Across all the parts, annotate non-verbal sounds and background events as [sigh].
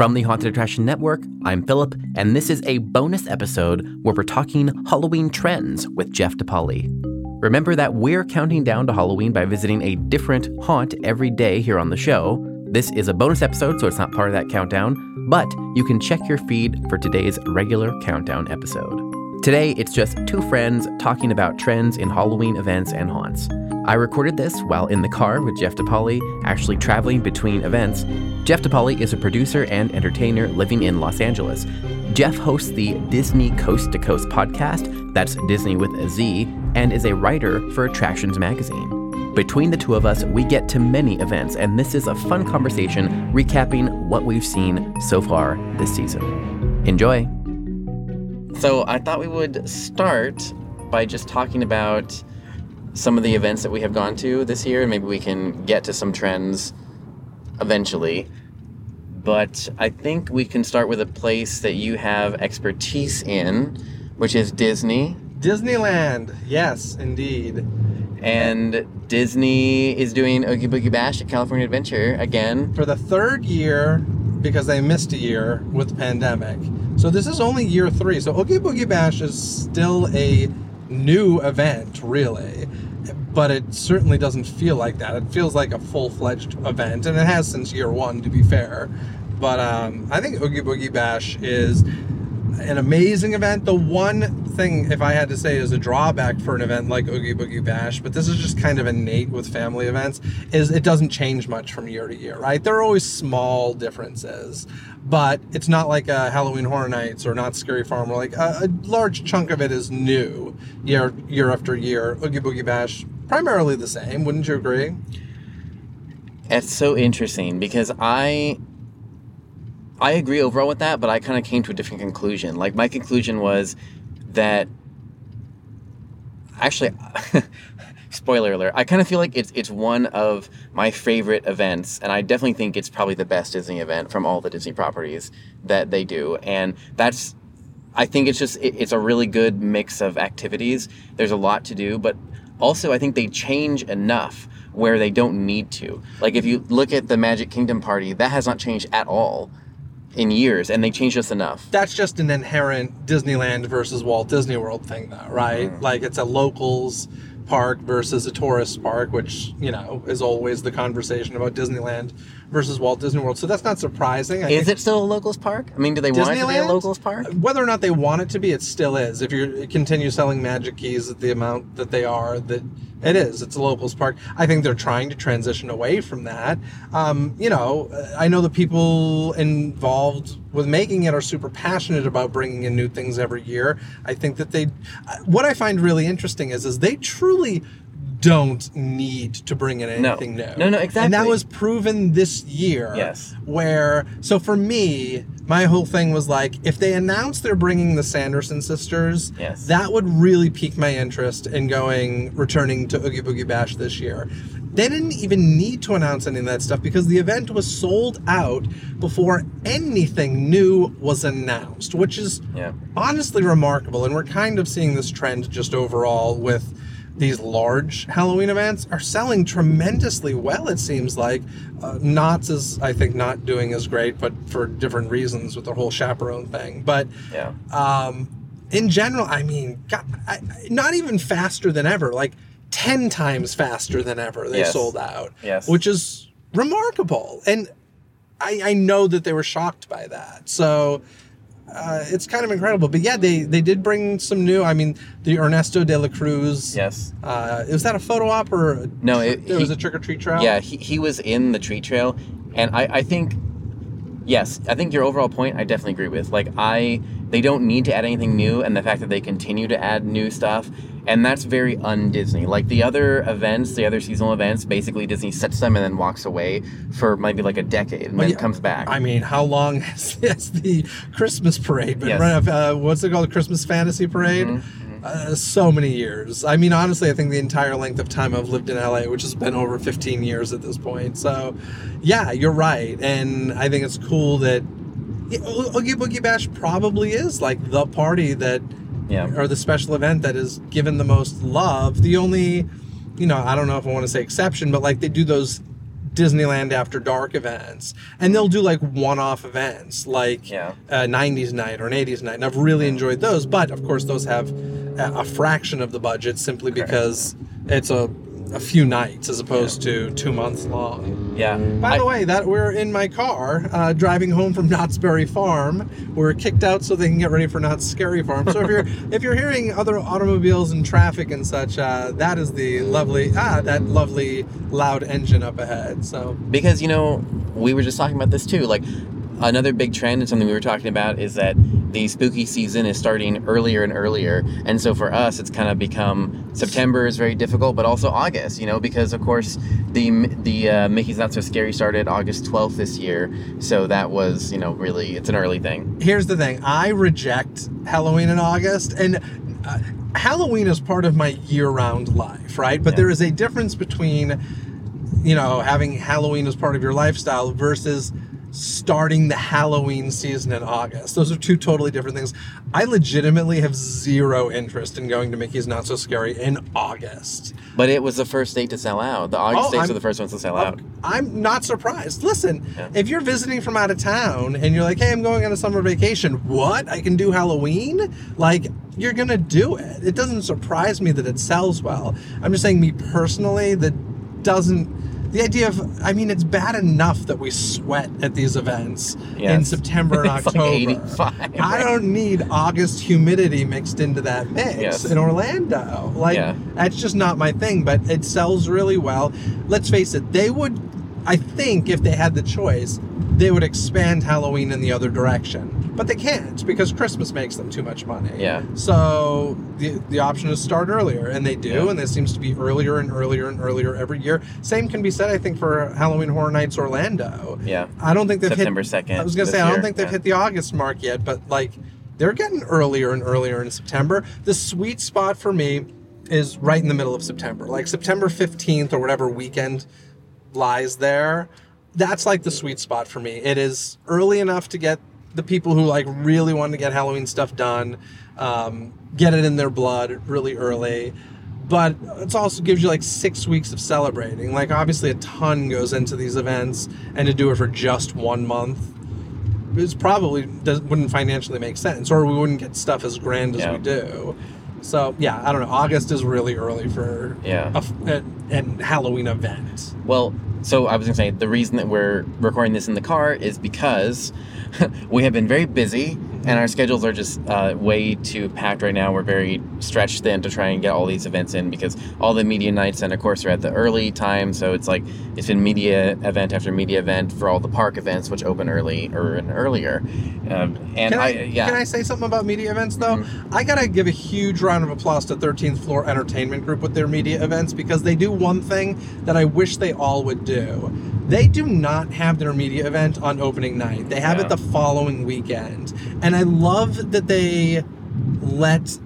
From the Haunted Attraction Network, I'm Philip, and this is a bonus episode where we're talking Halloween trends with Jeff DePaoli. Remember that we're counting down to Halloween by visiting a different haunt every day here on the show. This is a bonus episode, so it's not part of that countdown, but you can check your feed for today's regular countdown episode. Today, it's just two friends talking about trends in Halloween events and haunts. I recorded this while in the car with Jeff DePaoli, actually traveling between events. Jeff DePaoli is a producer and entertainer living in Los Angeles. Jeff hosts the Dizney Coast to Coast podcast, that's Disney with a Z, and is a writer for Attractions Magazine. Between the two of us, we get to many events, and this is a fun conversation recapping what we've seen so far this season. Enjoy! So, I thought we would start by just talking about some of the events that we have gone to this year, and maybe we can get to some trends eventually. But I think we can start with a place that you have expertise in, which is Disney. Disneyland, yes, indeed. And Disney is doing Oogie Boogie Bash at California Adventure again. For the third year, because they missed a year with the pandemic. So this is only year three. So Oogie Boogie Bash is still a new event, really. But it certainly doesn't feel like that. It feels like a full fledged event, and it has since year one, to be fair. But um, I think Oogie Boogie Bash is an amazing event. The one thing, if I had to say, is a drawback for an event like Oogie Boogie Bash, but this is just kind of innate with family events, is it doesn't change much from year to year, right? There are always small differences, but it's not like a Halloween Horror Nights or Knott's Scary Farm, where like a, a large chunk of it is new year year after year. Oogie Boogie Bash, primarily the same. Wouldn't you agree? It's so interesting because I I agree overall with that, but I kind of came to a different conclusion. Like my conclusion was that actually [laughs] spoiler alert, I kind of feel like it's it's one of my favorite events and I definitely think it's probably the best Disney event from all the Disney properties that they do. And that's I think it's just it, it's a really good mix of activities. There's a lot to do, but also I think they change enough where they don't need to. Like if you look at the Magic Kingdom party, that has not changed at all in years, and they changed just enough. That's just an inherent Disneyland versus Walt Disney World thing, though, right? Mhm. Like it's a locals park versus a tourist park, which you know is always the conversation about Disneyland versus Walt Disney World. So that's not surprising. I Is it still a locals park? I mean, do they want it to be a Disneyland? locals park? whether or not they want it to be, it still is. If you continue selling Magic Keys at the amount that they are, that it is. It's a locals park. I think they're trying to transition away from that. Um, you know, I know the people involved with making it are super passionate about bringing in new things every year. I think that they. What I find really interesting is, is they truly don't need to bring in No. anything new. No, no, exactly. And that was proven this year. Yes. Where so for me, my whole thing was like, if they announce they're bringing the Sanderson sisters, Yes. that would really pique my interest in going returning to Oogie Boogie Bash this year. They didn't even need to announce any of that stuff because the event was sold out before anything new was announced, which is Yeah. honestly remarkable. And we're kind of seeing this trend just overall with these large Halloween events are selling tremendously well, it seems like. Uh, Knott's is, I think, not doing as great, but for different reasons with the whole chaperone thing. But Yeah. um, in general, I mean, God, I, not even faster than ever, like 10 times faster than ever, they Yes. sold out. Yes. Which is remarkable. And I, I know that they were shocked by that. So uh, it's kind of incredible. But yeah, they, they did bring some new, I mean, the Ernesto de la Cruz. Yes. Uh, was that a photo op or No, it- there was a trick or treat trail? Yeah, he, he was in the treat trail, and I, I think, yes, I think your overall point I definitely agree with. Like, I, they don't need to add anything new, and the fact that they continue to add new stuff, and that's very un-Disney. Like the other events, the other seasonal events, basically Disney sets them and then walks away for maybe like a decade, and Well, then yeah, comes back. I mean, how long [laughs] has, has the Christmas parade been Yes. running? Uh, what's it called? the Christmas Fantasy Parade? Mhm, Uh, so many years. I mean, honestly, I think the entire length of time I've lived in LA, which has been over 15 years at this point. So, yeah, you're right. And I think it's cool that Oogie Boogie Bash probably is like the party that, Yeah. or the special event that is given the most love. The only, you know, I don't know if I want to say exception, but like they do those Disneyland After Dark events, and they'll do like one-off events, like Yeah. Uh, a '90s night or an '80s night, and I've really enjoyed those. But of course, those have a, a fraction of the budget simply because it's a a few nights as opposed to two months long. Yeah. By I- the way, that we're in my car uh, driving home from Knott's Berry Farm. We're kicked out so they can get ready for Knott's Scary Farm. So if you're [laughs] if you're hearing other automobiles and traffic and such, uh, that is the lovely ah that lovely loud engine up ahead. So because you know we were just talking about this too like another big trend and something we were talking about is that the spooky season is starting earlier and earlier and so for us it's kind of become september is very difficult but also august you know because of course the the uh, mickey's not so scary started august 12th this year so that was you know really it's an early thing here's the thing: I reject Halloween in August, and uh, Halloween is part of my year-round life, right? But Yeah. there is a difference between you know having Halloween as part of your lifestyle versus starting the Halloween season in August. Those are two totally different things. I legitimately have zero interest in going to Mickey's Not So Scary in August. but it was the first date to sell out the august Oh, dates I'm- are the first ones to sell out I'm not surprised. Listen, Yeah. if you're visiting from out of town and you're like, hey, I'm going on a summer vacation, what? I can do Halloween? Like, you're going to do it. It doesn't surprise me that it sells well. I'm just saying, me personally, that doesn't. The idea of, I mean, it's bad enough that we sweat at these events in September and [laughs] It's like October. 85, I don't need August humidity mixed into that mix Yes. in Orlando. Like, Yeah. that's just not my thing, but it sells really well. Let's face it, they would, I think, if they had the choice, they would expand Halloween in the other direction. But they can't because Christmas makes them too much money. Yeah. So the, the option is start earlier, and they do, Yeah. and this seems to be earlier and earlier and earlier every year. Same can be said, I think, for Halloween Horror Nights Orlando. yeah I don't think they've September hit. 2nd I was gonna say I don't think they've yeah. hit the August mark yet, but like they're getting earlier and earlier in September. The sweet spot for me is right in the middle of September, like September fifteenth or whatever weekend lies there. That's like the sweet spot for me. It is early enough to get the people who like really want to get Halloween stuff done, um, get it in their blood really early. But it also gives you like six weeks of celebrating. Like obviously a ton goes into these events, and to do it for just one month is probably does, wouldn't financially make sense, or we wouldn't get stuff as grand as Yeah. we do. So yeah, I don't know. August is really early for Yeah. a, a- an Halloween event. Well, so I was gonna say the reason that we're recording this in the car is because [laughs] we have been very busy and our schedules are just uh, way too packed right now. We're very stretched thin to try and get all these events in because all the media nights and of course are at the early time. So it's like it's been media event after media event for all the park events which open early or and earlier. Um, and Can I, I, yeah, can I say something about media events though? I gotta give a huge round of applause to 13th Floor Entertainment Group with their media events because they do one thing that I wish they all would do. They do not have their media event on opening night. They have Yeah. it the following weekend. And I love that they let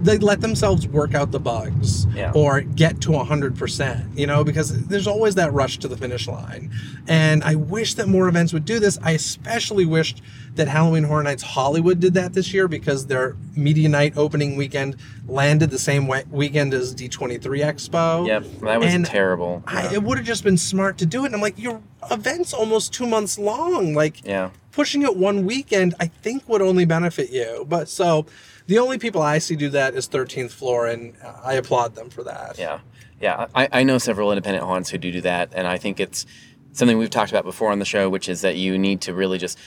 they let themselves work out the bugs Yeah. or get to 100%, you know, because there's always that rush to the finish line. And I wish that more events would do this. I especially wished that Halloween Horror Nights Hollywood did that this year because their media night opening weekend landed the same way- weekend as D23 Expo. yep, that was And terrible. I, it would have just been smart to do it. And I'm like, your event's almost two months long. Like, yeah. Pushing it one weekend, I think would only benefit you. But so the only people I see do that is 13th floor, and uh, I applaud them for that. Yeah, yeah. I, I know several independent haunts who do do that, and I think it's something we've talked about before on the show, which is that you need to really just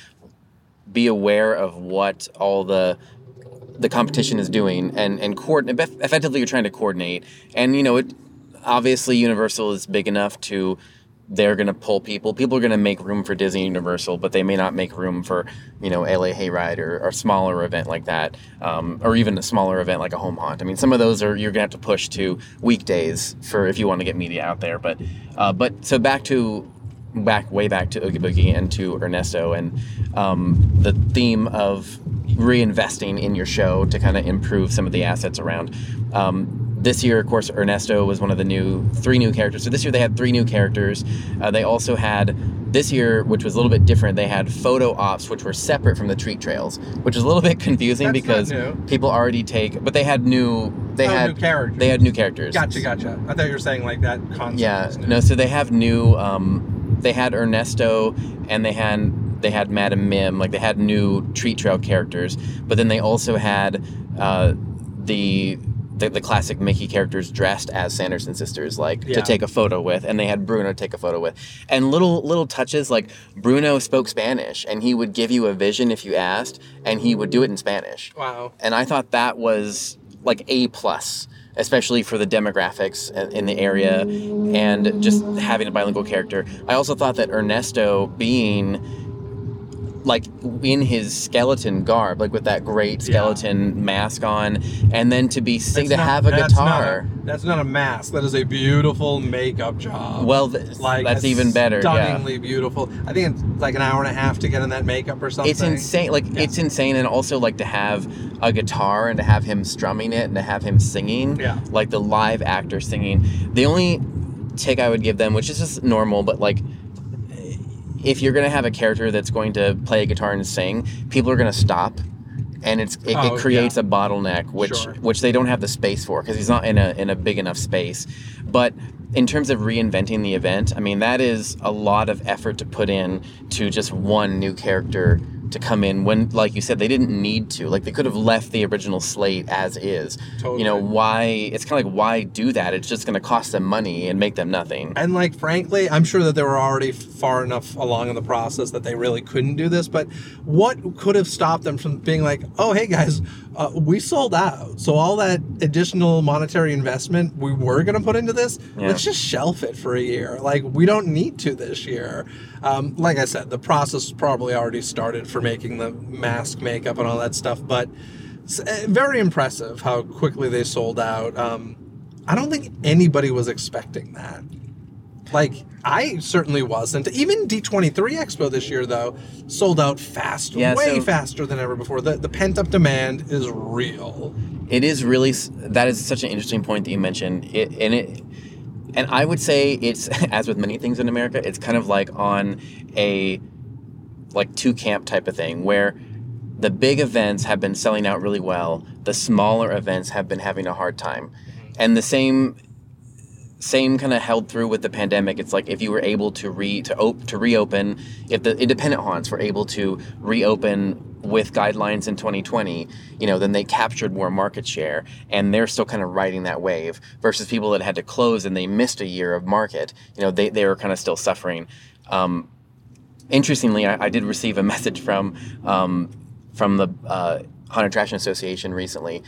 be aware of what all the the competition is doing, and and coordinate. Effectively, you're trying to coordinate, and you know it. Obviously, Universal is big enough to. They're going to pull people. People are going to make room for Disney Universal, but they may not make room for, you know, LA Hayride or, or a smaller event like that, um, or even a smaller event like a Home Haunt. I mean, some of those are you're going to have to push to weekdays for if you want to get media out there. But, uh, but so back to back way back to Oogie Boogie and to Ernesto and um, the theme of reinvesting in your show to kind of improve some of the assets around. Um, this year, of course, Ernesto was one of the new three new characters. So this year they had three new characters. Uh, they also had this year, which was a little bit different. They had photo ops, which were separate from the treat trails, which is a little bit [laughs] confusing That's because people already take. But they had new. They Oh, had new characters. they had new characters. Gotcha, gotcha. I thought you were saying like that concept. Yeah, no. So they have new. Um, they had Ernesto, and they had they had Madame Mim. Like they had new Treat Trail characters, but then they also had uh, the, the the classic Mickey characters dressed as Sanderson sisters, like Yeah. to take a photo with, and they had Bruno take a photo with, and little little touches like Bruno spoke Spanish, and he would give you a vision if you asked, and he would do it in Spanish Wow. and I thought that was like a plus, especially for the demographics in in the area and just having a bilingual character. I also thought that Ernesto being like in his skeleton garb, like with that great Yeah. skeleton mask on, and then to be sing to not- have a that's not guitar. a- That's not a mask. That is a beautiful makeup job. well, th- like that's even better. Yeah. Stunningly beautiful. I think it's like an hour and a half to get in that makeup or something. It's insane. Like Yeah. it's insane, and also like to have a guitar and to have him strumming it and to have him singing. Yeah. Like the live actor singing. The only tick I would give them, which is just normal, but like if you're gonna have a character that's going to play a guitar and sing, people are gonna stop. And it's it, Oh, it creates yeah. a bottleneck, which Sure. which they don't have the space for because he's not in a in a big enough space. But in terms of reinventing the event, I mean that is a lot of effort to put in to just one new character to come in when like you said they didn't need to like they could have left the original slate as is Totally. you know why it's kind of like why do that it's just going to cost them money and make them nothing And like frankly, I'm sure that they were already far enough along in the process that they really couldn't do this. But what could have stopped them from being like, "Oh, hey guys, uh, we sold out, so all that additional monetary investment we were going to put into this, Yeah. let's just shelf it for a year. Like we don't need to this year." Um, like I said, the process probably already started for making the mask, makeup, and all that stuff. But uh, very impressive how quickly they sold out. Um, I don't think anybody was expecting that. Like I certainly wasn't. Even D23 Expo this year though sold out fast, Yeah, way so- faster than ever before. The the pent up demand is real. It is really that is such an interesting point that you mentioned. It and it and I would say it's [laughs] as with many things in America, it's kind of like on a like two camp type of thing where the big events have been selling out really well, the smaller events have been having a hard time. And the same same kind of held through with the pandemic. It's like if you were able to re to op- to reopen, if the independent haunts were able to reopen with guidelines in 2020, you know, then they captured more market share, and they're still kind of riding that wave. Versus people that had to close and they missed a year of market, you know, they they were kind of still suffering. Um, interestingly, I, I did receive a [laughs] message from um, from the uh, Haunted Attraction Association recently,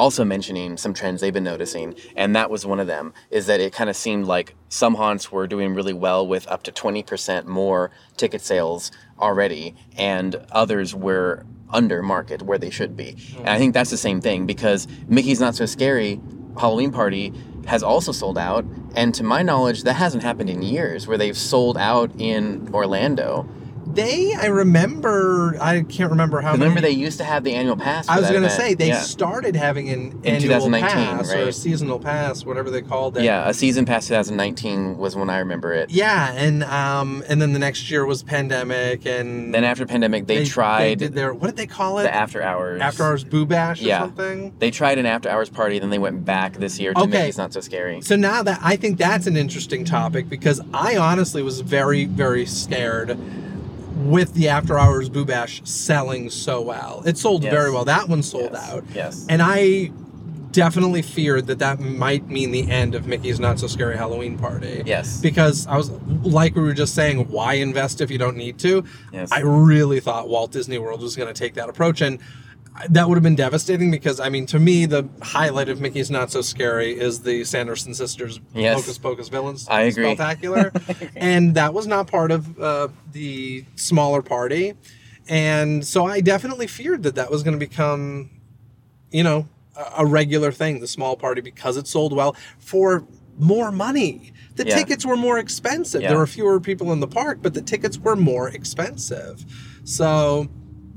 also mentioning some trends they've been noticing, and that was one of them. Is that it kind of seemed like some haunts were doing really well with up to twenty percent more ticket sales already, and others were under market where they should be. And I think that's the same thing because Mickey's Not So Scary Halloween Party has also sold out, and to my knowledge, that hasn't happened in years where they've sold out in Orlando. They, I remember, I can't remember how. Remember, they used to have the annual pass. I was going to say they yeah. started having an In annual 2019, pass or a seasonal pass, whatever they called it. Yeah, a season pass 2019 was when I remember it. Yeah, and um, and then the next year was pandemic, and Then after pandemic, they, they tried did their what did they call it? the after hours. After hours boo bash or Yeah. something. They tried an after hours party, then they went back this year to Okay. Mickey's Not So Scary. So now that I think that's an interesting topic because I honestly was very, very scared with the after hours boo bash selling so well. It sold Yes. very well. That one sold Yes. out. Yes. And I definitely feared that that might mean the end of Mickey's Not So Scary Halloween Party. Yes. Because I was, like we were just saying, why invest if you don't need to? Yes. I really thought Walt Disney World was going to take that approach. And that would have been devastating because, I mean, to me, the highlight of Mickey's Not So Scary is the Sanderson sisters Yes. Hocus Pocus villains. I agree. Spectacular. [laughs] and that was not part of uh, the smaller party. And so I definitely feared that that was going to become, you know, a- a regular thing, the small party, because it sold well for more money. The Yeah. tickets were more expensive. Yeah. There were fewer people in the park, but the tickets were more expensive. So,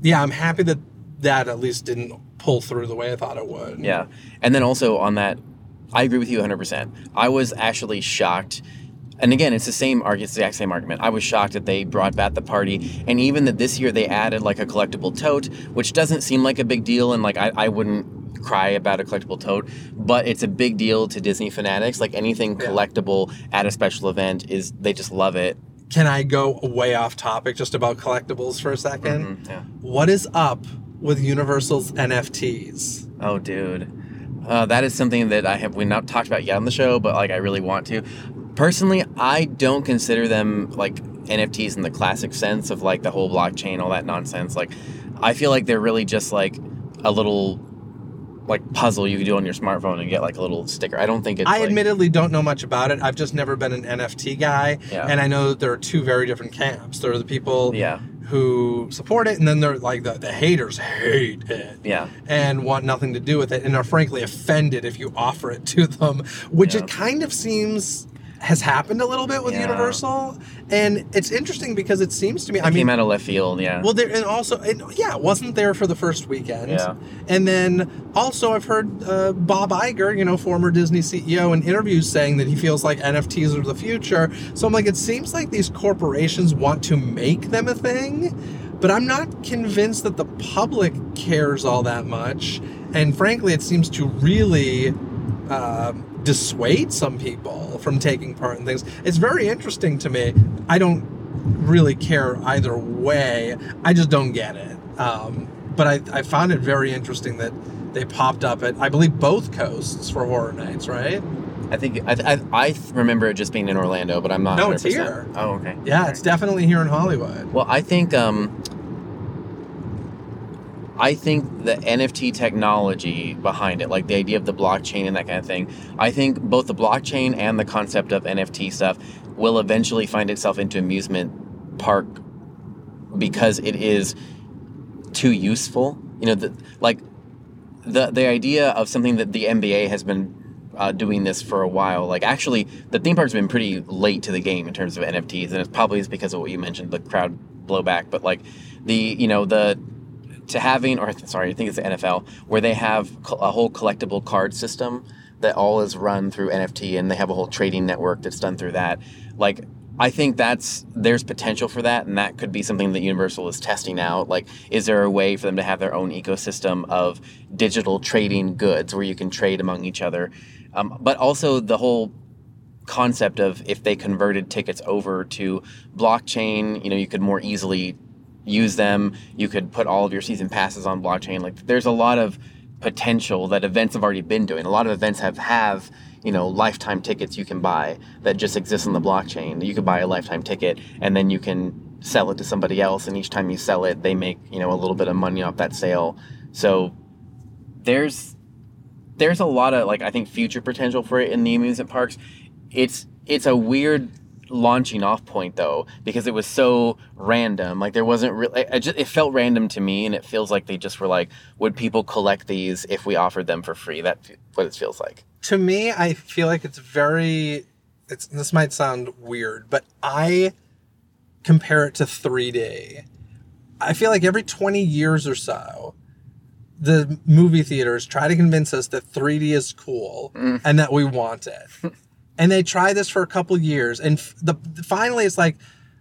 yeah, I'm happy that that at least didn't pull through the way I thought it would. Yeah. And then also on that, I agree with you 100%. I was actually shocked. And again, it's the same argument, it's the exact same argument. I was shocked that they brought back the party, and even that this year they added like a collectible tote, which doesn't seem like a big deal, and like I, I wouldn't cry about a collectible tote, but it's a big deal to Disney fanatics. Like anything collectible at a special event is they just love it. Can I go way off topic just about collectibles for a 2nd Mhm, yeah. What is up with Universal's NFTs? Oh, dude, uh, that is something that I have we not talked about yet on the show, but like I really want to. Personally, I don't consider them like NFTs in the classic sense of like the whole blockchain, all that nonsense. Like, I feel like they're really just like a little like puzzle you can do on your smartphone and get like a little sticker. I don't think it's. I like, admittedly don't know much about it. I've just never been an NFT guy, Yeah. and I know that there are two very different camps. There are the people Yeah, who support it, and then they're like the, the haters hate it. yeah, and want nothing to do with it and are frankly offended if you offer it to them, which Yeah. it kind of seems has happened a little bit with Yeah. Universal. And it's interesting because it seems to me, I I mean, came out of left field. Yeah. well, there and also, it, yeah, it wasn't there for the first weekend. Yeah. And then also, I've heard uh, Bob Iger, you know, former Disney CEO, in interviews saying that he feels like NFTs are the future. So I'm like, it seems like these corporations want to make them a thing, but I'm not convinced that the public cares all that much. And frankly, it seems to really. Uh, dissuade some people from taking part in things. It's very interesting to me. I don't really care either way. I just don't get it. Um, but I, I found it very interesting that they popped up at, I believe, both coasts for Horror Nights, right? I think I, I, I remember it just being in Orlando, but I'm not. No, it's 100%. here. Oh, okay. Yeah, it's definitely here in Hollywood. Well, I think um, I think the NFT technology behind it, like the idea of the blockchain and that kind of thing, I think both the blockchain and the concept of NFT stuff will eventually find itself into amusement park because it is too useful. You know, the, like the the idea of something that the NBA has been uh, doing this for a while. Like actually, the theme park's been pretty late to the game in terms of NFTs, and it probably is because of what you mentioned, the crowd blowback. But like the you know the to having or sorry, I think it's the NFL where they have a whole collectible card system that all is run through NFT, and they have a whole trading network that's done through that. Like I think that's there's potential for that, and that could be something that Universal is testing out. Like, is there a way for them to have their own ecosystem of digital trading goods where you can trade among each other? Um, but also the whole concept of if they converted tickets over to blockchain, you know, you could more easily use them. You could put all of your season passes on blockchain. Like, there's a lot of potential that events have already been doing. A lot of events have have you know lifetime tickets you can buy that just exist on the blockchain. You could buy a lifetime ticket and then you can sell it to somebody else, and each time you sell it, they make you know a little bit of money off that sale. So there's there's a lot of like I think future potential for it in the amusement parks. It's it's a weird launching off point though because it was so random like there wasn't really it, just, it felt random to me and it feels like they just were like would people collect these if we offered them for free that's what it feels like To me, I feel like it's very. It's this might sound weird, but I compare it to 3D. I feel like every 20 years or so, the movie theaters try to convince us that 3D is cool mm. and that we want it. [laughs] and they try this for a couple years, and the finally it's like,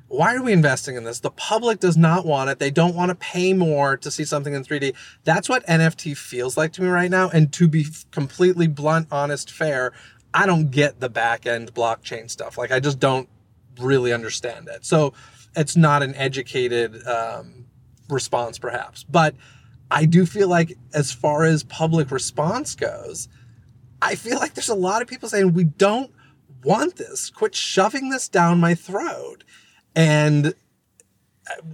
why are we investing in this? The public does not want it. They don't want to pay more to see something in 3D. That's what NFT feels like to me right now. And to be completely blunt, honest, fair, I don't get the back end blockchain stuff. Like I just don't really understand it. So it's not an educated um, response, perhaps. But I do feel like, as far as public response goes, I feel like there's a lot of people saying we don't want this. Quit shoving this down my throat. And uh,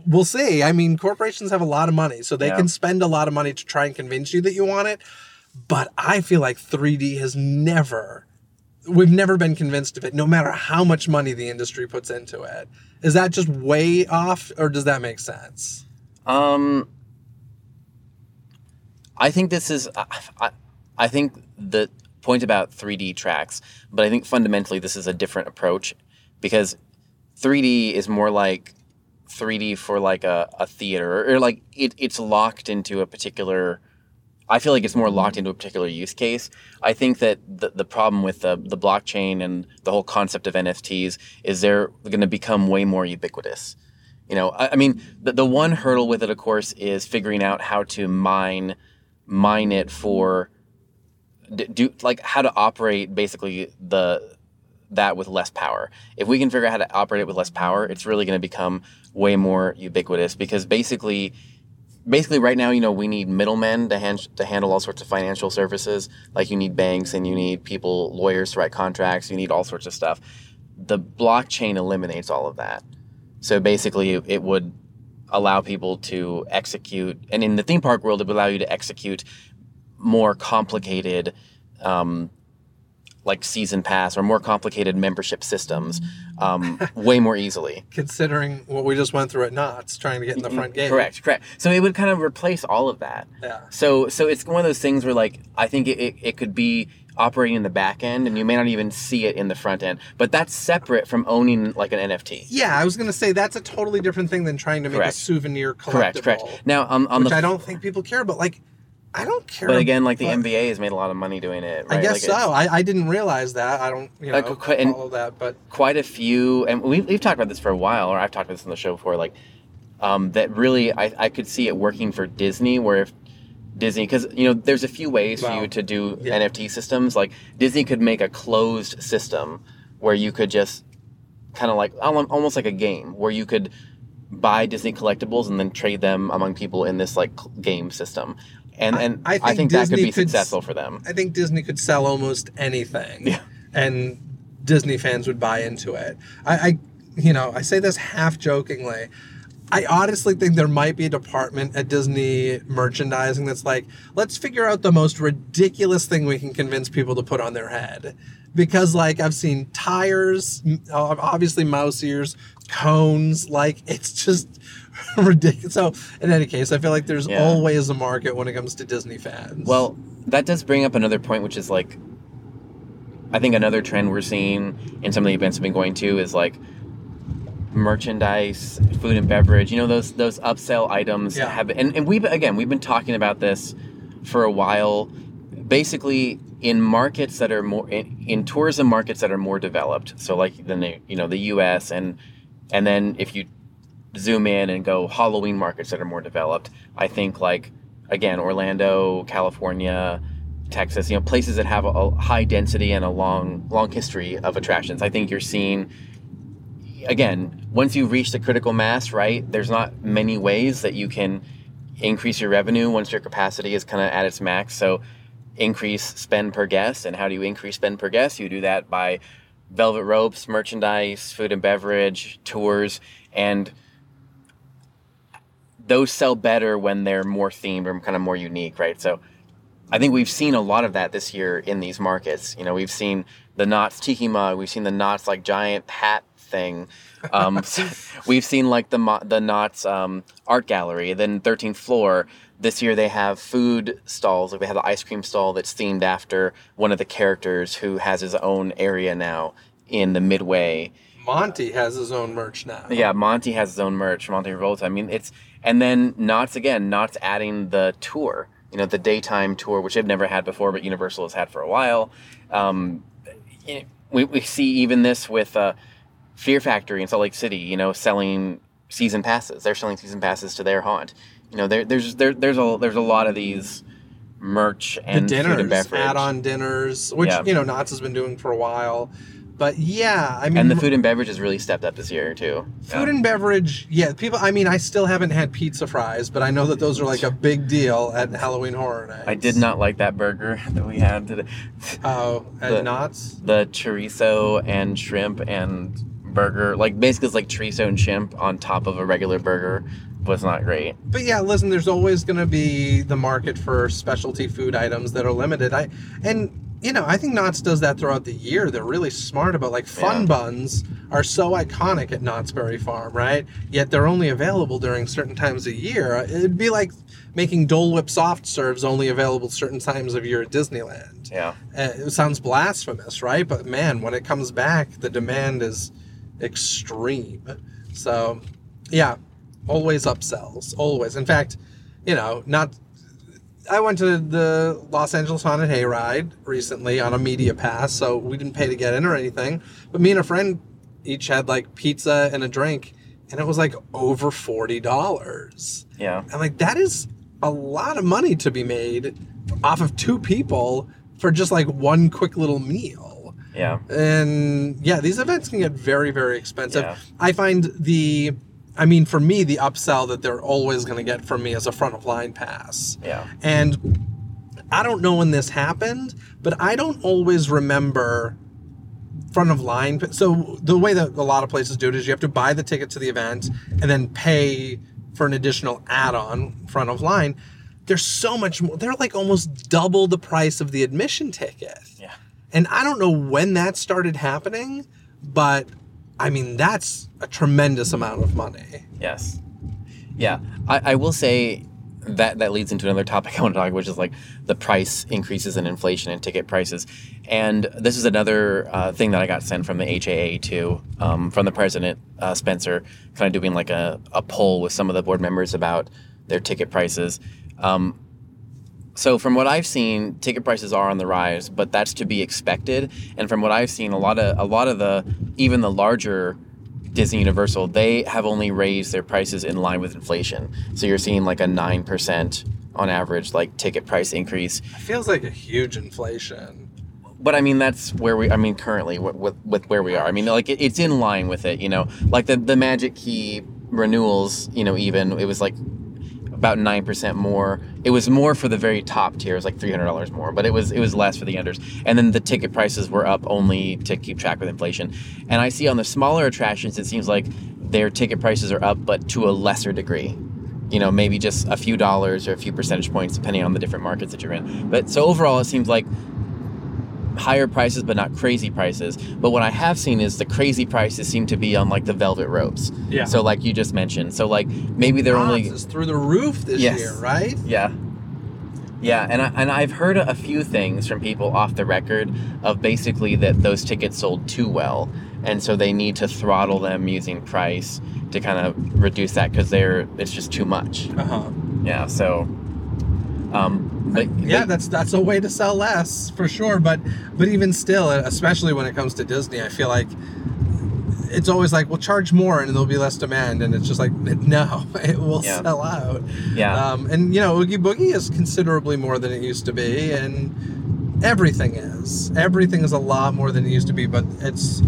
we'll see. I mean, corporations have a lot of money, so they Yeah. can spend a lot of money to try and convince you that you want it. But I feel like 3D has never, we've never been convinced of it, no matter how much money the industry puts into it. Is that just way off, or does that make sense? Um, I think this is. I, I, I think the point about 3D tracks, but I think fundamentally this is a different approach because 3D is more like 3D for like a, a theater or like it, it's locked into a particular. I feel like it's more locked into a particular use case. I think that the, the problem with the, the blockchain and the whole concept of NFTs is they're going to become way more ubiquitous. You know, I, I mean, the, the one hurdle with it, of course, is figuring out how to mine mine it for do like how to operate basically the that with less power. If we can figure out how to operate it with less power, it's really going to become way more ubiquitous because basically basically right now, you know, we need middlemen to, hand, to handle all sorts of financial services. Like you need banks and you need people, lawyers to write contracts. You need all sorts of stuff. The blockchain eliminates all of that. So basically, it would allow people to execute, and in the theme park world, it would allow you to execute more complicated um, like season pass or more complicated membership systems um, [laughs] way more easily. Considering what we just went through at Knott's, trying to get in the front gate. Correct, correct. So it would kind of replace all of that. Yeah. So so it's one of those things where like I think it, it, it could be operating in the back end and you may not even see it in the front end. But that's separate from owning like an NFT. Yeah, I was gonna say that's a totally different thing than trying to make Correct. a souvenir collectible. Correct, correct. Now um, on which the I don't think people care about. Like, I don't care. but again, like the but- NBA has made a lot of money doing it. Right? I guess Like, so. I, I didn't realize that. I don't, you know, Like, qu- follow that. But quite a few, and we've, we've talked about this for a while, or I've talked about this on the show before, like, um, that really I, I could see it working for Disney, where if Disney, because, you know, there's a few ways for you to do Yeah. NFT systems. Like, Disney could make a closed system where you could just kind of like, almost like a game, where you could buy Disney collectibles and then trade them among people in this, like, game system. And, I- and I I think think, that could be could successful for them. I think Disney could sell almost anything. Yeah. And Disney fans would buy into it. I, I you know, I say this half jokingly. I honestly think there might be a department at Disney merchandising that's like, let's figure out the most ridiculous thing we can convince people to put on their head. Because, like, I've seen tires, obviously mouse ears, cones, like, it's just [laughs] ridiculous. So, in any case, I feel like there's Yeah. always a market when it comes to Disney fans. Well, that does bring up another point, which is like, I think another trend we're seeing in some of the events I've been going to is like merchandise, food and beverage. You know those those upsell items Yeah. have, and and we've again we've been talking about this for a while. Basically, in markets that are more in, in tourism markets that are more developed, so like the you know the U.S. and and then if you zoom in and go Halloween markets that are more developed, I think like again Orlando, California, Texas, you know places that have a, high density and a long long history of attractions. I think you're seeing again once you reach the critical mass, right? There's not many ways that you can increase your revenue once your capacity is kind of at its max. So increase spend per guest, and how do you increase spend per guest? You do that by velvet ropes, merchandise, food and beverage, tours, and those sell better when they're more themed or kind of more unique, right? So I think we've seen a lot of that this year in these markets. You know, we've seen the Knott's Tiki mug, we've seen the Knott's like giant hat thing. Um, [laughs] we've seen like the the Knott's um, art gallery. Then 13th floor. This year they have food stalls. Like they have the ice cream stall that's themed after one of the characters who has his own area now in the Midway. Monty has his own merch now. Yeah, Monty has his own merch, Monty Revolta. I mean, it's and then Knott's again, Knott's adding the tour. You know, the daytime tour, which they've never had before, but Universal has had for a while. Um, we, we see even this with uh, Fear Factory in Salt Lake City. You know, selling season passes. They're selling season passes to their haunt. You know, there, there's there, there's a there's a lot of these merch the and and dinners, add-on dinners, which Yeah. you know Knott's has been doing for a while. But yeah, I mean, and the food and beverage has really stepped up this year too. food and beverage. Yeah, people. I mean, I still haven't had pizza fries, but I know that those are like a big deal at Halloween Horror Nights. I did not like that burger [laughs] that we had today. Oh, at The- Knott's. the chorizo and shrimp and burger like basically it's like chorizo and shrimp on top of a regular burger was not great But yeah, listen, there's always going to be the market for specialty food items that are limited. I and you know, I think Knott's does that throughout the year. They're really smart about like fun Yeah. buns are so iconic at Knott's Berry Farm, right? Yet they're only available during certain times of year. It'd be like making Dole Whip soft serves only available certain times of year at Disneyland. yeah Uh, it sounds blasphemous, right? But man, when it comes back, the demand is extreme. So, yeah, always upsells, always. In fact, you know, not. I went to the Los Angeles Haunted Hayride recently on a media pass, so we didn't pay to get in or anything. But me and a friend each had like pizza and a drink, and it was like over forty dollars. yeah I'm like, that is a lot of money to be made off of two people for just like one quick little meal. Yeah. And yeah, these events can get very, very expensive. Yeah. I find the, I mean, for me, the upsell that they're always going to get from me is a front of line pass. Yeah. And I don't know when this happened, but I don't always remember front of line. So the way that a lot of places do it is you have to buy the ticket to the event and then pay for an additional add-on front of line. There's so much more. They're like almost double the price of the admission ticket. Yeah. And I don't know when that started happening, but I mean that's a tremendous amount of money. Yes. Yeah. I, I will say that that leads into another topic [laughs] I want to talk, which is like the price increases in inflation and ticket prices. And this is another uh, thing that I got sent from the HAA too, um, from the president uh, Spencer, kind of doing like a, a poll with some of the board members about their ticket prices. Um, so from what I've seen, ticket prices are on the rise, but that's to be expected. And from what I've seen, a lot of a lot of the even the larger Disney Universal, they have only raised their prices in line with inflation. So you're seeing like a nine percent on average, like ticket price increase. It feels like a huge inflation. But I mean, that's where we. I mean, currently with with, with where we are. I mean, like it, it's in line with it. You know, like the the Magic Key renewals. You know, even it was like about nine percent more. It was more for the very top tier, it was like three hundred dollars more, but it was it was less for the unders. And then the ticket prices were up only to keep track with inflation. And I see on the smaller attractions, it seems like their ticket prices are up, but to a lesser degree. You know, maybe just a few dollars or a few percentage points, depending on the different markets that you're in. But so overall, it seems like higher prices, but not crazy prices. But what I have seen is the crazy prices seem to be on like the velvet ropes. Yeah. So like you just mentioned. So like maybe they're Odds only through the roof this Yes. year, right? yeah. Yeah, and I, and I've heard a few things from people off the record of basically that those tickets sold too well, and so they need to throttle them using price to kind of reduce that because they're it's just too much. Uh huh. Yeah, so um, Yeah, that's that's a way to sell less for sure. But but even still, especially when it comes to Disney, I feel like it's always like, we'll charge more and there'll be less demand, and it's just like, [laughs] no, [laughs] it will Yeah. sell out. yeah. Um, and you know, Oogie Boogie is considerably more than it used to be, and everything is. Everything is a lot more than it used to be, but it's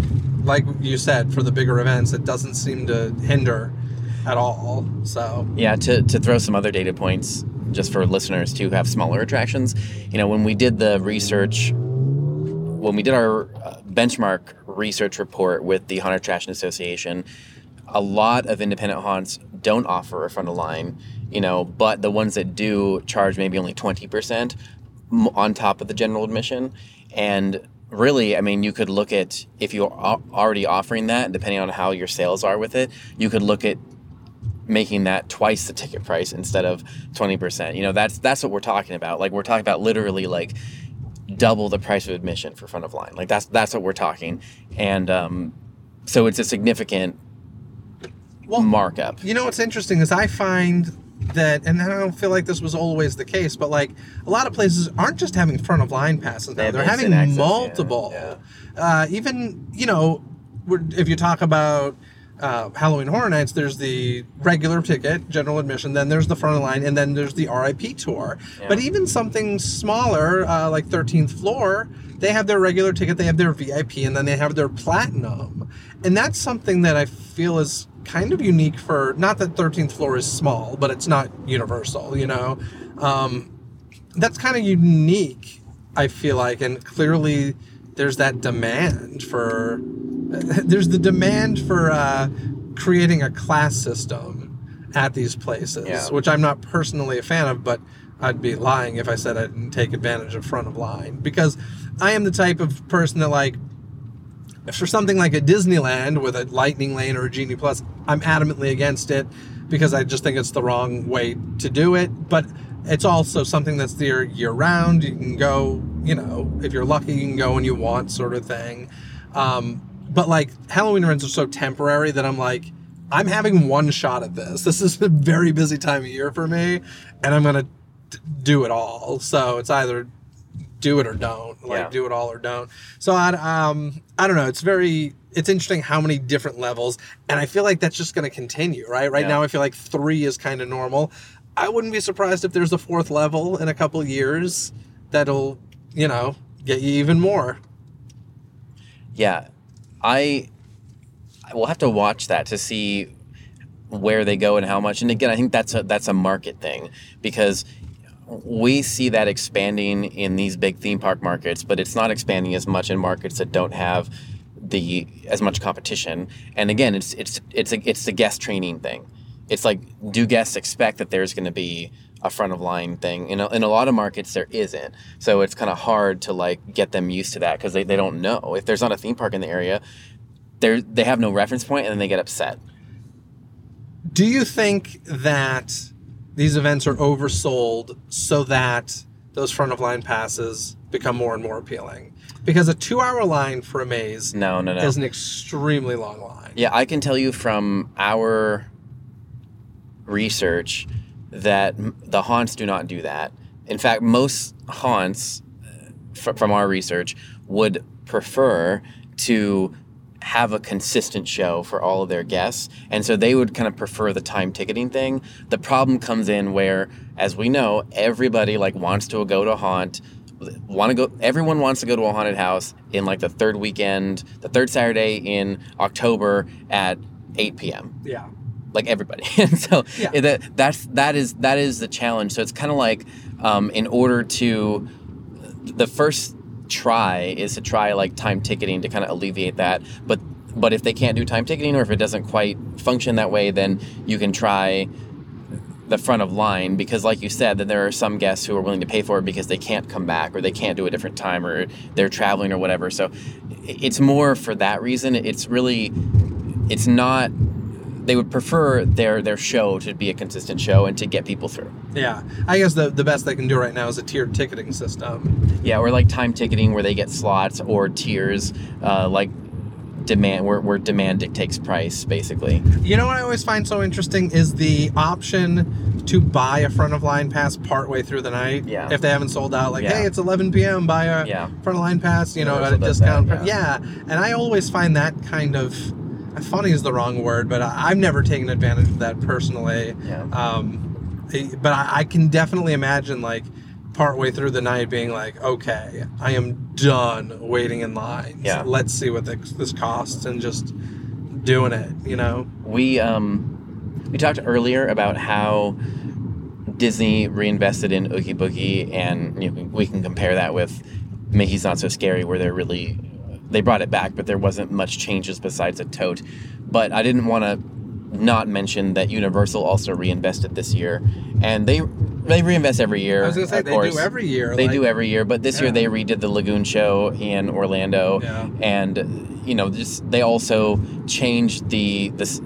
like you said, for the bigger events, it doesn't seem to hinder at all. So Yeah, to, to throw some other data points just for listeners to have smaller attractions, you know, when we did the research, when we did our uh, benchmark research report with the Haunted Attraction Association, a lot of independent haunts don't offer a front of line, you know, but the ones that do charge maybe only 20% on top of the general admission. And really, I mean, you could look at if you're already offering that, depending on how your sales are with it, you could look at making that twice the ticket price instead of 20%. You know, that's that's what we're talking about. Like we're talking about literally like double the price of admission for front of line. Like that's that's what we're talking. And um so it's a significant well, markup. You know what's interesting is I find that, and I don't feel like this was always the case, but like a lot of places aren't just having front of line passes now; They They're having access, multiple. yeah. Uh, even you know, if you talk about uh, Halloween Horror Nights, there's the regular ticket, general admission, then there's the front of line, and then there's the RIP tour. Yeah. But even something smaller, uh, like 13th floor, they have their regular ticket, they have their VIP, and then they have their platinum. And that's something that I feel is kind of unique for, not that 13th floor is small, but it's not universal, you know? Um, that's kind of unique, I feel like, and clearly there's that demand for there's the demand for uh, creating a class system at these places, Yeah. which I'm not personally a fan of, but I'd be lying if I said I didn't take advantage of front of line because I am the type of person that like for something like a Disneyland with a Lightning Lane or a Genie Plus, I'm adamantly against it because I just think it's the wrong way to do it. But it's also something that's there year round. You can go, you know, if you're lucky, you can go when you want, sort of thing. Um, but like Halloween events are so temporary that I'm like, I'm having one shot at this. [laughs] This is a very busy time of year for me, and I'm gonna d- do it all. So it's either do it or don't. Like Yeah. do it all or don't. So I um I don't know. It's very it's interesting how many different levels, and I feel like that's just going to continue. Right. Right Yeah. now, I feel like three is kind of normal. I wouldn't be surprised if there's a fourth level in a couple years that'll you know, get you even more. Yeah, I will have to watch that to see where they go and how much. And again, I think that's a that's a market thing because we see that expanding in these big theme park markets, but it's not expanding as much in markets that don't have the as much competition. And again, it's it's it's a it's the guest training thing. It's like do guests expect that there's going to be a front of line thing? In a, in a lot of markets, there isn't. So it's kind of hard to like get them used to that because they, they don't know if there's not a theme park in the area. They they have no reference point and then they get upset. Do you think that these events are oversold so that those front of line passes become more and more appealing? Because a two hour line for a maze No, no, no. is an extremely long line. Yeah, I can tell you from our research that the haunts do not do that. In fact, most haunts, uh, fr- from our research, would prefer to have a consistent show for all of their guests. And so they would kind of prefer the time ticketing thing. The problem comes in where, as we know, everybody like wants to go to a haunt want to go everyone wants to go to a haunted house in like the third weekend the third saturday in october at 8 p.m Yeah. Like everybody. [laughs] And so Yeah. it- that that's that is that is the challenge. So it's kind of like um, in order to the first try is to try like time ticketing to kind of alleviate that. But but if they can't do time ticketing or if it doesn't quite function that way then you can try the front of line because like you said that there are some guests who are willing to pay for it because they can't come back or they can't do a different time or they're traveling or whatever. So it's more for that reason. It's really it's not they would prefer their their show to be a consistent show and to get people through Yeah. I guess the, the best they can do right now is a tiered ticketing system. yeah or like time ticketing where they get slots or tiers uh, like demand where, where demand dictates price basically You know what I always find so interesting is the option to buy a front of line pass partway through the night. Yeah. If they haven't sold out, like, Yeah. hey, it's 11 p.m. Buy a Yeah. front of line pass, you know, at a does that, discount. yeah. yeah. And I always find that kind of funny is the wrong word, but I, I've never taken advantage of that personally. Yeah. Um, but I, I can definitely imagine like partway through the night being like, okay, I am done waiting in line. Yeah. Let's see what this, this costs and just doing it, you know? we um we talked earlier about how Disney reinvested in Oogie Boogie, and you know, we can compare that with Mickey's Not So Scary, where they're really they brought it back, but there wasn't much changes besides a tote. But I didn't want to not mention that Universal also reinvested this year, and they they reinvest every year. I was gonna say of they course. do every year. They like- do every year, but this year they redid the Lagoon Show in Orlando, Yeah. and you know, just they also changed the the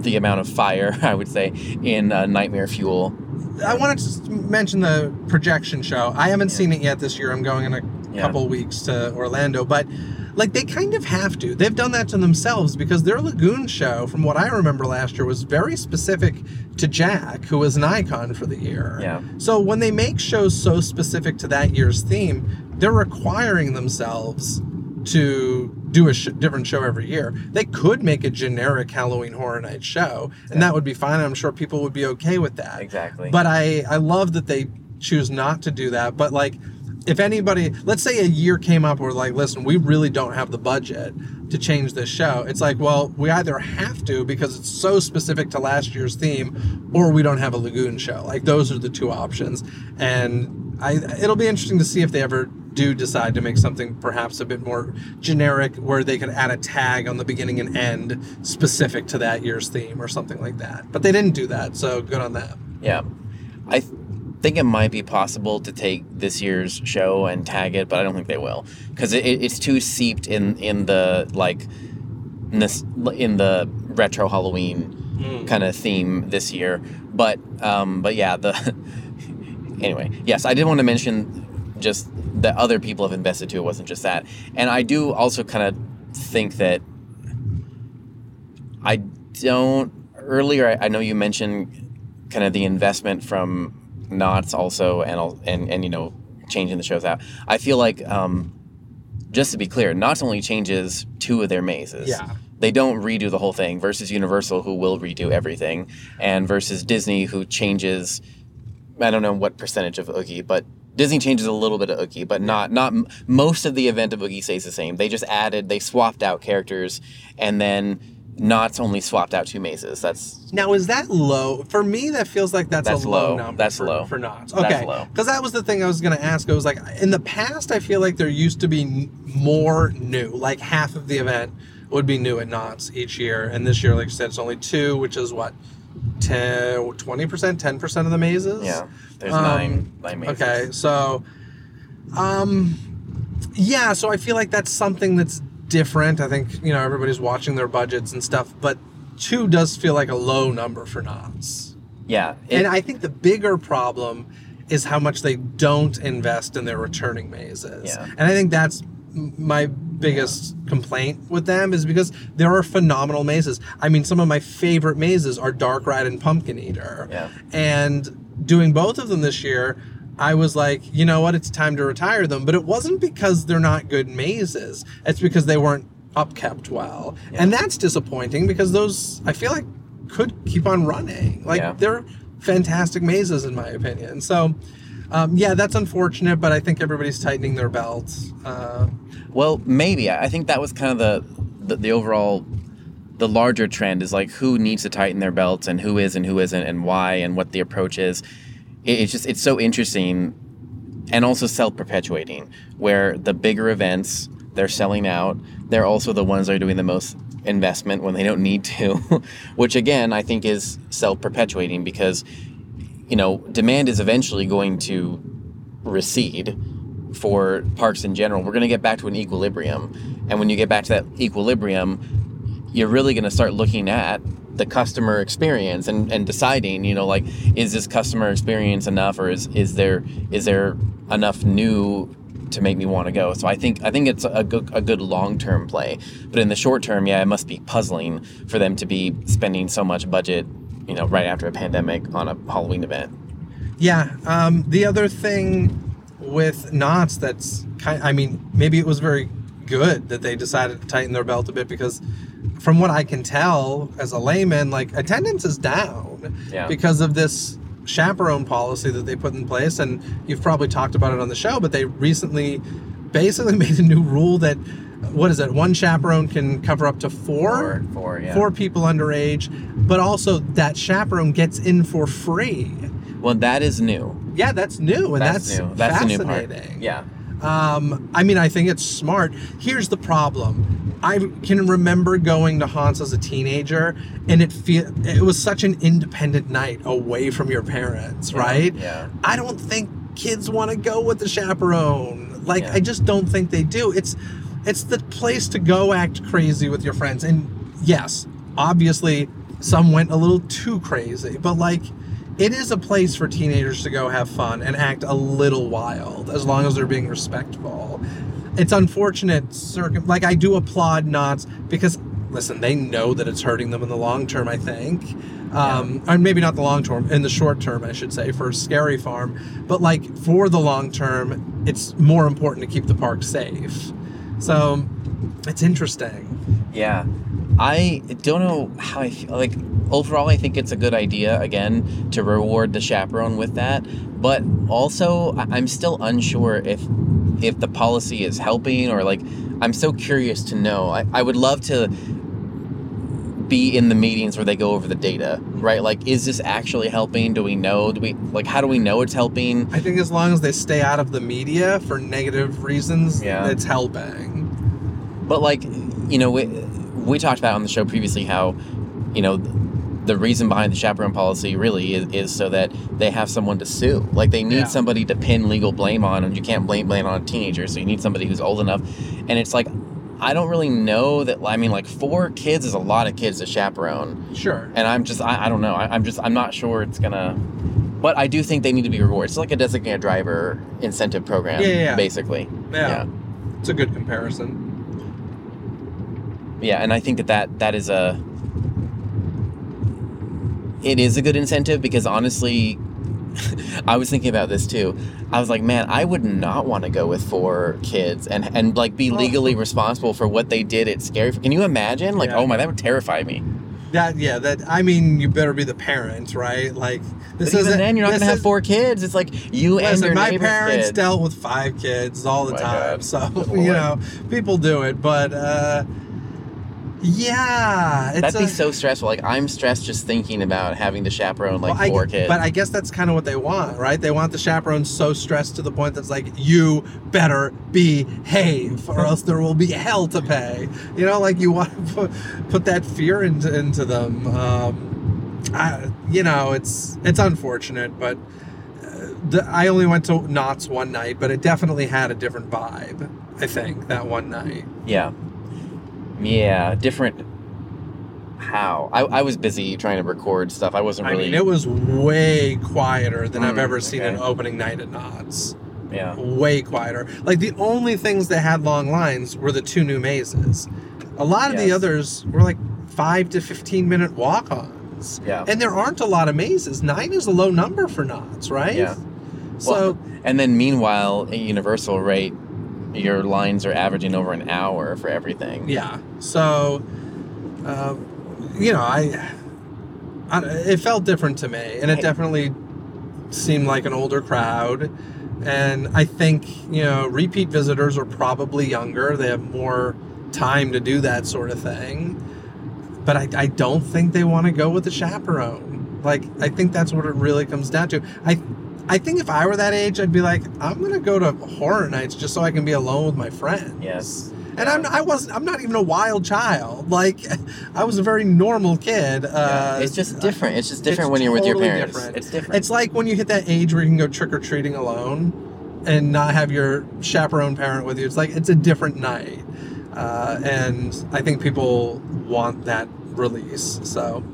the amount of fire [laughs] I would say in uh, Nightmare Fuel. I wanted to mention the projection show. I haven't seen it yet this year. I'm going in a Yeah. couple weeks to Orlando, but like they kind of have to. They've done that to themselves because their Lagoon show, from what I remember last year, was very specific to Jack, who was an icon for the year. Yeah. So when they make shows so specific to that year's theme, they're requiring themselves to do a sh- different show every year. They could make a generic Halloween Horror Night show, and that would be fine. I'm sure people would be okay with that. Exactly. But I I love that they choose not to do that. But like, if anybody, let's say a year came up where like, listen, we really don't have the budget to change this show. It's like, well, we either have to because it's so specific to last year's theme, or we don't have a lagoon show. Like those are the two options. And I it'll be interesting to see if they ever do decide to make something perhaps a bit more generic where they could add a tag on the beginning and end specific to that year's theme or something like that. But they didn't do that, so good on them. Yeah, I th- think it might be possible to take this year's show and tag it, but I don't think they will because it, it's too seeped in in the like in this in the retro Halloween kind of theme this year. But um, but yeah, the [laughs] anyway, yes, I did want to mention just that other people have invested too. It wasn't just that, and I do also kind of think that I don't. Earlier, I, I know you mentioned kind of the investment from Knott's also, and and and you know changing the shows out. I feel like um, just to be clear, Knott's only changes two of their mazes. Yeah. They don't redo the whole thing versus Universal, who will redo everything, and versus Disney, who changes. I don't know what percentage of Oogie, but Disney changes a little bit of Oogie, but not not most of the event of Oogie stays the same. They just added, they swapped out characters, and then Knott's only swapped out two mazes. That's Now is that low? For me, that feels like that's, That's a low, low. number. That's for, low. for Knott's. Okay, low. because that was the thing I was going to ask. I was like, in the past, I feel like there used to be more new. Like half of the event would be new at Knott's each year, and this year, like you said, it's only two, which is what 10, 20 percent, ten percent of the mazes. yeah. There's Um, nine nine mazes. Okay, so, um, yeah, so I feel like that's something that's different. I think you know everybody's watching their budgets and stuff, but two does feel like a low number for Knott's. Yeah. it- and I think the bigger problem is how much they don't invest in their returning mazes. Yeah. And I think that's my biggest complaint with them is because there are phenomenal mazes. I mean, some of my favorite mazes are Dark Ride and Pumpkin Eater. Yeah. And doing both of them this year, I was like, you know what, it's time to retire them. But it wasn't because they're not good mazes. It's because they weren't upkept well. And that's disappointing because those I feel like could keep on running. Like Yeah. they're fantastic mazes in my opinion. So um, yeah, that's unfortunate, but I think everybody's tightening their belts. Uh, Well, maybe. I I think that was kind of the, the the overall the larger trend is like who needs to tighten their belts and who is and who isn't and why and what the approach is. It, it's just it's so interesting and also self-perpetuating where the bigger events they're selling out they're also the ones that are doing the most investment when they don't need to [laughs] which again i think is self-perpetuating because you know demand is eventually going to recede for parks in general. We're going to get back to an equilibrium and when you get back to that equilibrium you're really going to start looking at the customer experience and, and deciding you know like is this customer experience enough or is, is there is there enough new to make me want to go so i think i think it's a good, a good long-term play but in the short term yeah it must be puzzling for them to be spending so much budget you know right after a pandemic on a halloween event Yeah. Um, the other thing with Knott's that's kind I mean, maybe it was very good that they decided to tighten their belt a bit because from what I can tell as a layman, like attendance is down Yeah. because of this chaperone policy that they put in place. And you've probably talked about it on the show, but they recently basically [laughs] made a new rule that what is it? One chaperone can cover up to four Four- four, yeah. four people underage, but also that chaperone gets in for free. well that is new Yeah, that's new, and that's, that's, new that's the new part yeah Um, I mean, I think it's smart. Here's the problem. I can remember going to haunts as a teenager, and it feel it was such an independent night away from your parents, right? yeah. I don't think kids want to go with the chaperone. Like, Yeah. I just don't think they do. It's it's the place to go act crazy with your friends. And yes, obviously, some went a little too crazy, but like. It is a place for teenagers to go have fun and act a little wild, as long as they're being respectful. It's unfortunate, circum- like I do applaud Knott's because, listen, they know that it's hurting them in the long term. I think, um, or maybe not the long term, in the short term, I should say, for Scary Farm. But like for the long term, it's more important to keep the park safe. So, it's interesting. Yeah. I don't know how I feel. Like, overall, I think it's a good idea, again, to reward the chaperone with that. But also, I'm still unsure if if the policy is helping or, like, I'm so curious to know. I, I would love to be in the meetings where they go over the data, right? Like, is this actually helping? Do we know? Do we, like, how do we know it's helping? I think as long as they stay out of the media for negative reasons, Yeah. it's helping. But like, you know, we, we talked about on the show previously how, you know, the reason behind the chaperone policy really is, is so that they have someone to sue. Like they need Yeah. somebody to pin legal blame on, and you can't blame blame on a teenager. So you need somebody who's old enough. And it's like, I don't really know that. I mean, like four kids is a lot of kids to chaperone, Sure. and I'm just, I, I don't know. I, I'm just, I'm not sure it's gonna. But I do think they need to be rewarded. It's like a designated driver incentive program, Yeah, yeah, yeah. basically. Yeah. It's a good comparison. Yeah, and I think that that, that is a it is a good incentive because honestly [laughs] I was thinking about this too. I was like, man, I would not want to go with four kids and and like be Oh. legally responsible for what they did at Scary. Can you imagine? Like, Yeah. oh my, that would terrify me. that yeah that I mean you better be the parent, right? Like this isn't- then, you're not gonna have four kids. It's like you and Listen, your my parents kid. dealt with five kids all the My time, God. so [laughs] you know people do it. But uh, yeah, it's That'd be a- so stressful. Like I'm stressed just thinking about having to chaperone like well, I- four kids. But I guess that's kind of what they want, right? They want the chaperone so stressed to the point that's like, you better behave, or else there will be hell to pay. You know, like you want to put, put that fear into, into them. Um, I, you know, it's it's unfortunate, but uh, the, I only went to Knott's one night, but it definitely had a different vibe. I think that one night. yeah, yeah, different. How I, I was busy trying to record stuff. I wasn't really. I mean, it was way quieter than I've Mm, ever seen an opening night at Knott's. yeah. way quieter. Like the only things that had long lines were the two new mazes. A lot of the others were like five to fifteen minute walk-ons. Yeah. And there aren't a lot of mazes. Nine is a low number for Knott's, right? Yeah. So Well, and then meanwhile, at Universal, right, your lines are averaging over an hour for everything. yeah. So, uh, you know, I, I, it felt different to me, and it definitely seemed like an older crowd. And I think you know, repeat visitors are probably younger. They have more time to do that sort of thing. But I, I don't think they want to go with the chaperone. Like, I think that's what it really comes down to. I, I think if I were that age, I'd be like, I'm gonna go to horror nights just so I can be alone with my friends. Yes. And I'm I wasn't I'm not even a wild child. Like I was a very normal kid. Yeah. Uh, it's just different. It's just different it's when you're with your parents. different. It's different. It's like when you hit that age where you can go trick or treating alone and not have your chaperone parent with you. It's like it's a different night. Uh, and I think people want that release. So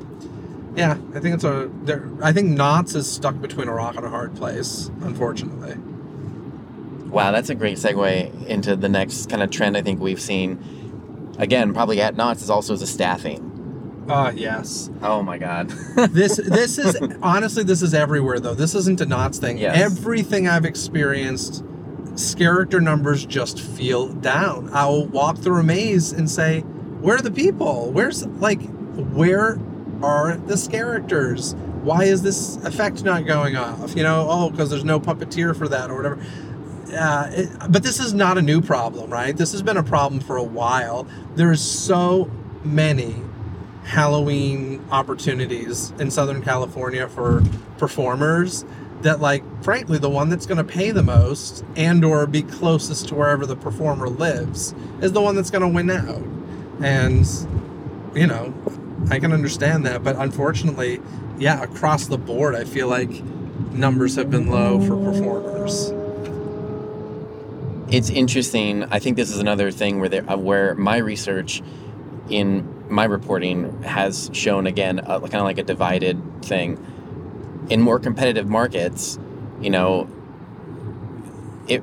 yeah, I think it's a. there- I think Knott's is stuck between a rock and a hard place, unfortunately. Wow, that's a great segue into the next kind of trend I think we've seen. Again, probably at Knott's is also the staffing. Ah, yes. Oh my God. [laughs] this this is honestly this is everywhere though. This isn't a Knott's thing. Yes. Everything I've experienced, character numbers just feel down. I'll walk through a maze and say, "Where are the people? Where's like, where are the characters? Why is this effect not going off? You know, oh, because there's no puppeteer for that or whatever." Uh, it, but this is not a new problem, right? This has been a problem for a while. There is so many Halloween opportunities in Southern California for performers that like frankly the one that's going to pay the most and or be closest to wherever the performer lives is the one that's going to win out. And you know, I can understand that, but unfortunately, yeah, across the board I feel like numbers have been low for performers. it's interesting. I think this is another thing where there, uh, where my research in my reporting has shown again uh, kind of like a divided thing. In more competitive markets, you know, it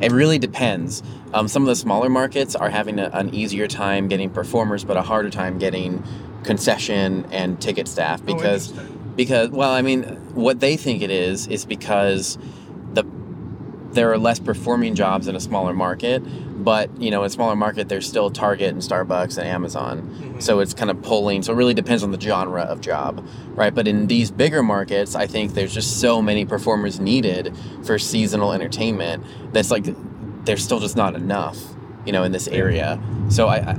it really depends. Um, some of the smaller markets are having a, an easier time getting performers, but a harder time getting concession and ticket staff Oh, because interesting. because well, I mean, what they think it is is because the there are less performing jobs in a smaller market, but you know, in a smaller market, there's still Target and Starbucks and Amazon. Mhm. So it's kind of pulling. So it really depends on the genre of job, right? But in these bigger markets, I think there's just so many performers needed for seasonal entertainment that's like there's still just not enough, you know, in this area. So I, I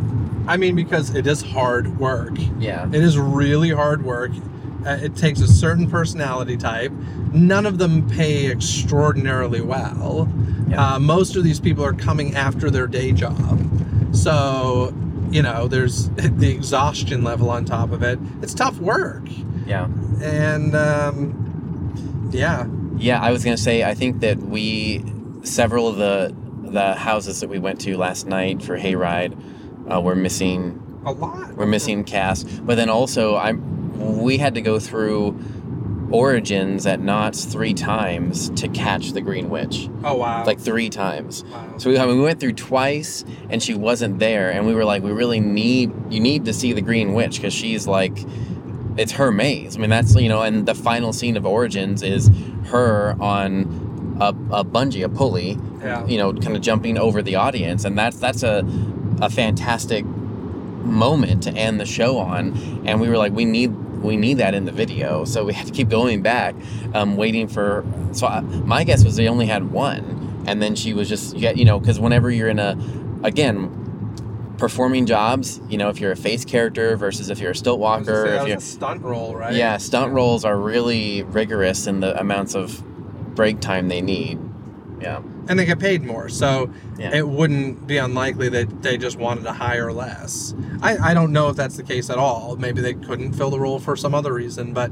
I mean because it is hard work. yeah, It is really hard work. Uh, it takes a certain personality type. None of them pay extraordinarily well. Yeah. Uh, most of these people are coming after their day job. So, you know, there's [laughs] the exhaustion level on top of it. It's tough work. yeah. And, um, yeah. Yeah, I was gonna say I think that we several of the the houses that we went to last night for Hayride uh, were missing A lot. we're missing cast, but then also I we had to go through Origins at Knott's three times to catch the Green Witch, Oh, wow. like three times. wow. So we, I mean, we went through twice, and she wasn't there, and we were like, we really need you need to see the Green Witch because she's like, it's her maze. I mean, that's you know, and the final scene of Origins is her on a, a bungee, a pulley, yeah. you know, kind of jumping over the audience, and that's that's a a fantastic moment to end the show on, and we were like, we need we need that in the video, so we had to keep going back, um, waiting for. So I, my guess was they only had one, and then she was just you, you know because whenever you're in a again performing jobs, you know, if you're a face character versus if you're a stilt walker, if you're a stunt role, right? yeah, stunt roles are really rigorous in the amounts of break time they need. Yeah. And they get paid more, so Yeah. it wouldn't be unlikely that they just wanted to hire less. I, I don't know if that's the case at all. Maybe they couldn't fill the role for some other reason, but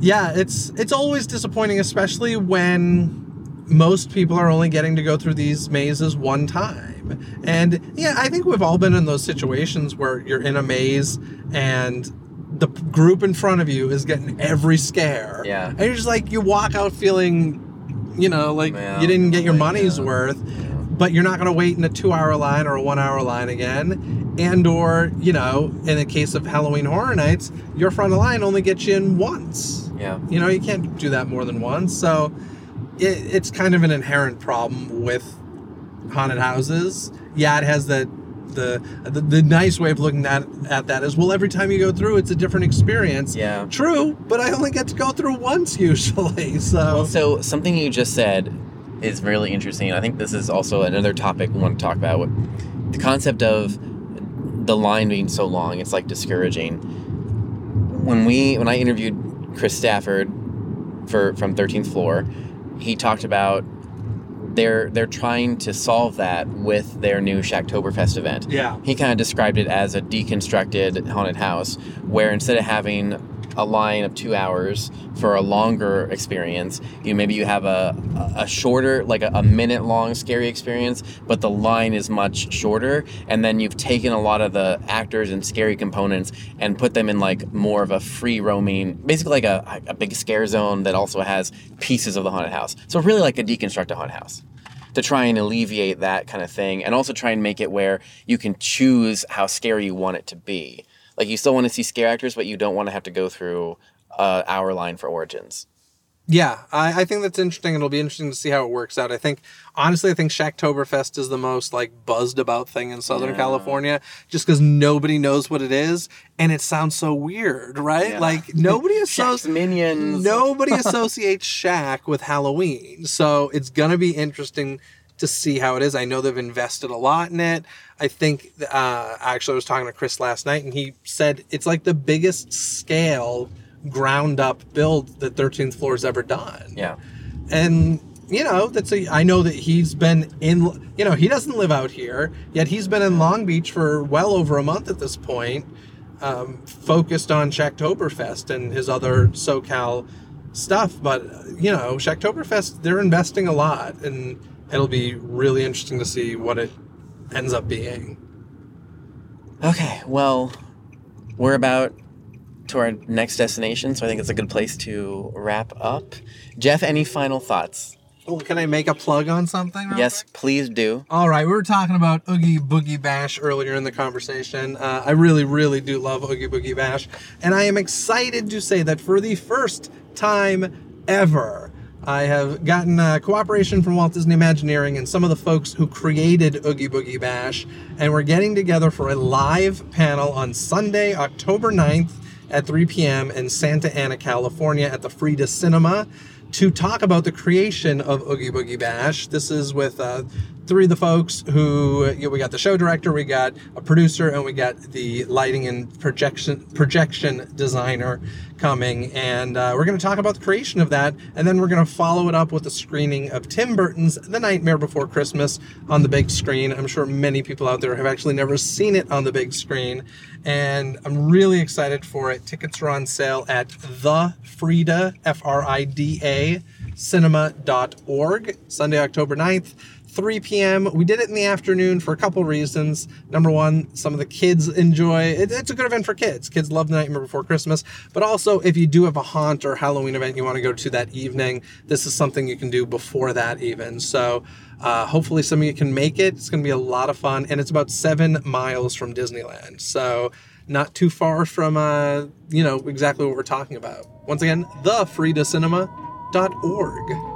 yeah, it's it's always disappointing, especially when most people are only getting to go through these mazes one time. And yeah, I think we've all been in those situations where you're in a maze and the group in front of you is getting every scare. Yeah. And you're just like you walk out feeling you know, like Yeah, you didn't get your money's worth, but you're not going to wait in a two hour line or a one hour line again. And, or, you know, in the case of Halloween Horror Nights, your front of line only gets you in once. Yeah. You know, you can't do that more than once. So it, it's kind of an inherent problem with haunted houses. Yeah, it has that. The, the, the nice way of looking at, at that is well every time you go through it's a different experience Yeah. true but i only get to go through once usually [laughs] so Well, so something you just said is really interesting. I think this is also another topic we want to talk about. The concept of the line being so long, it's like discouraging. When we when I interviewed Chris Stafford for from 13th floor, he talked about they're they're trying to solve that with their new Shaqtoberfest event. yeah He kind of described it as a deconstructed haunted house, where instead of having a line of two hours for a longer experience, you maybe you have a a shorter, like a, a minute long scary experience, but the line is much shorter, and then you've taken a lot of the actors and scary components and put them in like more of a free roaming, basically like a, a big scare zone that also has pieces of the haunted house. So really like a deconstructed haunted house to try and alleviate that kind of thing and also try and make it where you can choose how scary you want it to be. Like you still want to see scare actors, but you don't want to have to go through a hour line for origins. Yeah, I, I think that's interesting. It'll be interesting to see how it works out. I think, honestly, I think Shaqtoberfest is the most like buzzed about thing in Southern Yeah. California, just because nobody knows what it is, and it sounds so weird, right? Yeah. Like nobody [laughs] associates minions. nobody associates Shaq with Halloween, so it's gonna be interesting to see how it is. I know they've invested a lot in it. I think uh, actually I was talking to Chris last night, and he said it's like the biggest scale ground up build that 13th floor's ever done Yeah. and you know that's a i know that he's been in you know he doesn't live out here yet he's been in long beach for well over a month at this point um, focused on Shaqtoberfest and his other socal stuff but you know Shaqtoberfest they're investing a lot and it'll be really interesting to see what it ends up being Okay, well, we're about to our next destination, so I think it's a good place to wrap up. Jeff, any final thoughts? well can i make a plug on something real Yes, please do. All right, we were talking about Oogie Boogie Bash earlier in the conversation. Uh, I really, really do love Oogie Boogie Bash, and I am excited to say that for the first time ever, I have gotten uh, cooperation from Walt Disney Imagineering and some of the folks who created Oogie Boogie Bash, and we're getting together for a live panel on Sunday, October 9th at 3 p.m. in Santa Ana, California at the Frida Cinema to talk about the creation of Oogie Boogie Bash. This is with uh, three of the folks who you know, we got the show director, we got a producer, and we got the lighting and projection projection designer coming, and uh, we're going to talk about the creation of that, and then we're going to follow it up with a screening of Tim Burton's The Nightmare Before Christmas on the big screen. I'm sure many people out there have actually never seen it on the big screen, and I'm really excited for it. Tickets are on sale at the Frida F R I D A cinema.org Sunday, October 9th. 3 p.m. We did it in the afternoon for a couple reasons. Number one, some of the kids enjoy it. It's a good event for kids. Kids love the Nightmare Before Christmas. But also, if you do have a haunt or Halloween event you want to go to that evening, this is something you can do before that, even. So, uh, hopefully, some of you can make it. It's going to be a lot of fun. And it's about seven miles from Disneyland. So, not too far from, uh, you know, exactly what we're talking about. Once again, thefridacinema.org.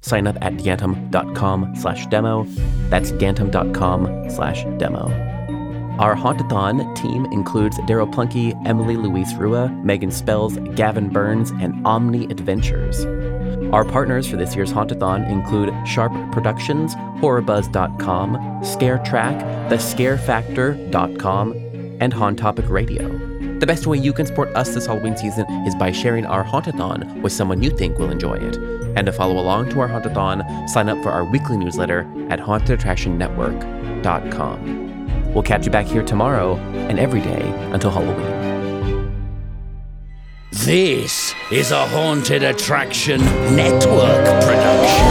Sign up at gantom.com slash demo. That's gantom.com slash demo. Our Hauntathon team includes Daryl Plunkey, Emily Louise Rua, Megan Spells, Gavin Burns, and Omni Adventures. Our partners for this year's Hauntathon include Sharp Productions, HorrorBuzz.com, ScareTrack, TheScareFactor.com, and Hauntopic Radio. The best way you can support us this Halloween season is by sharing our Hauntathon with someone you think will enjoy it. And to follow along to our Hauntathon, sign up for our weekly newsletter at hauntedattractionnetwork.com. We'll catch you back here tomorrow and every day until Halloween. This is a Haunted Attraction Network production.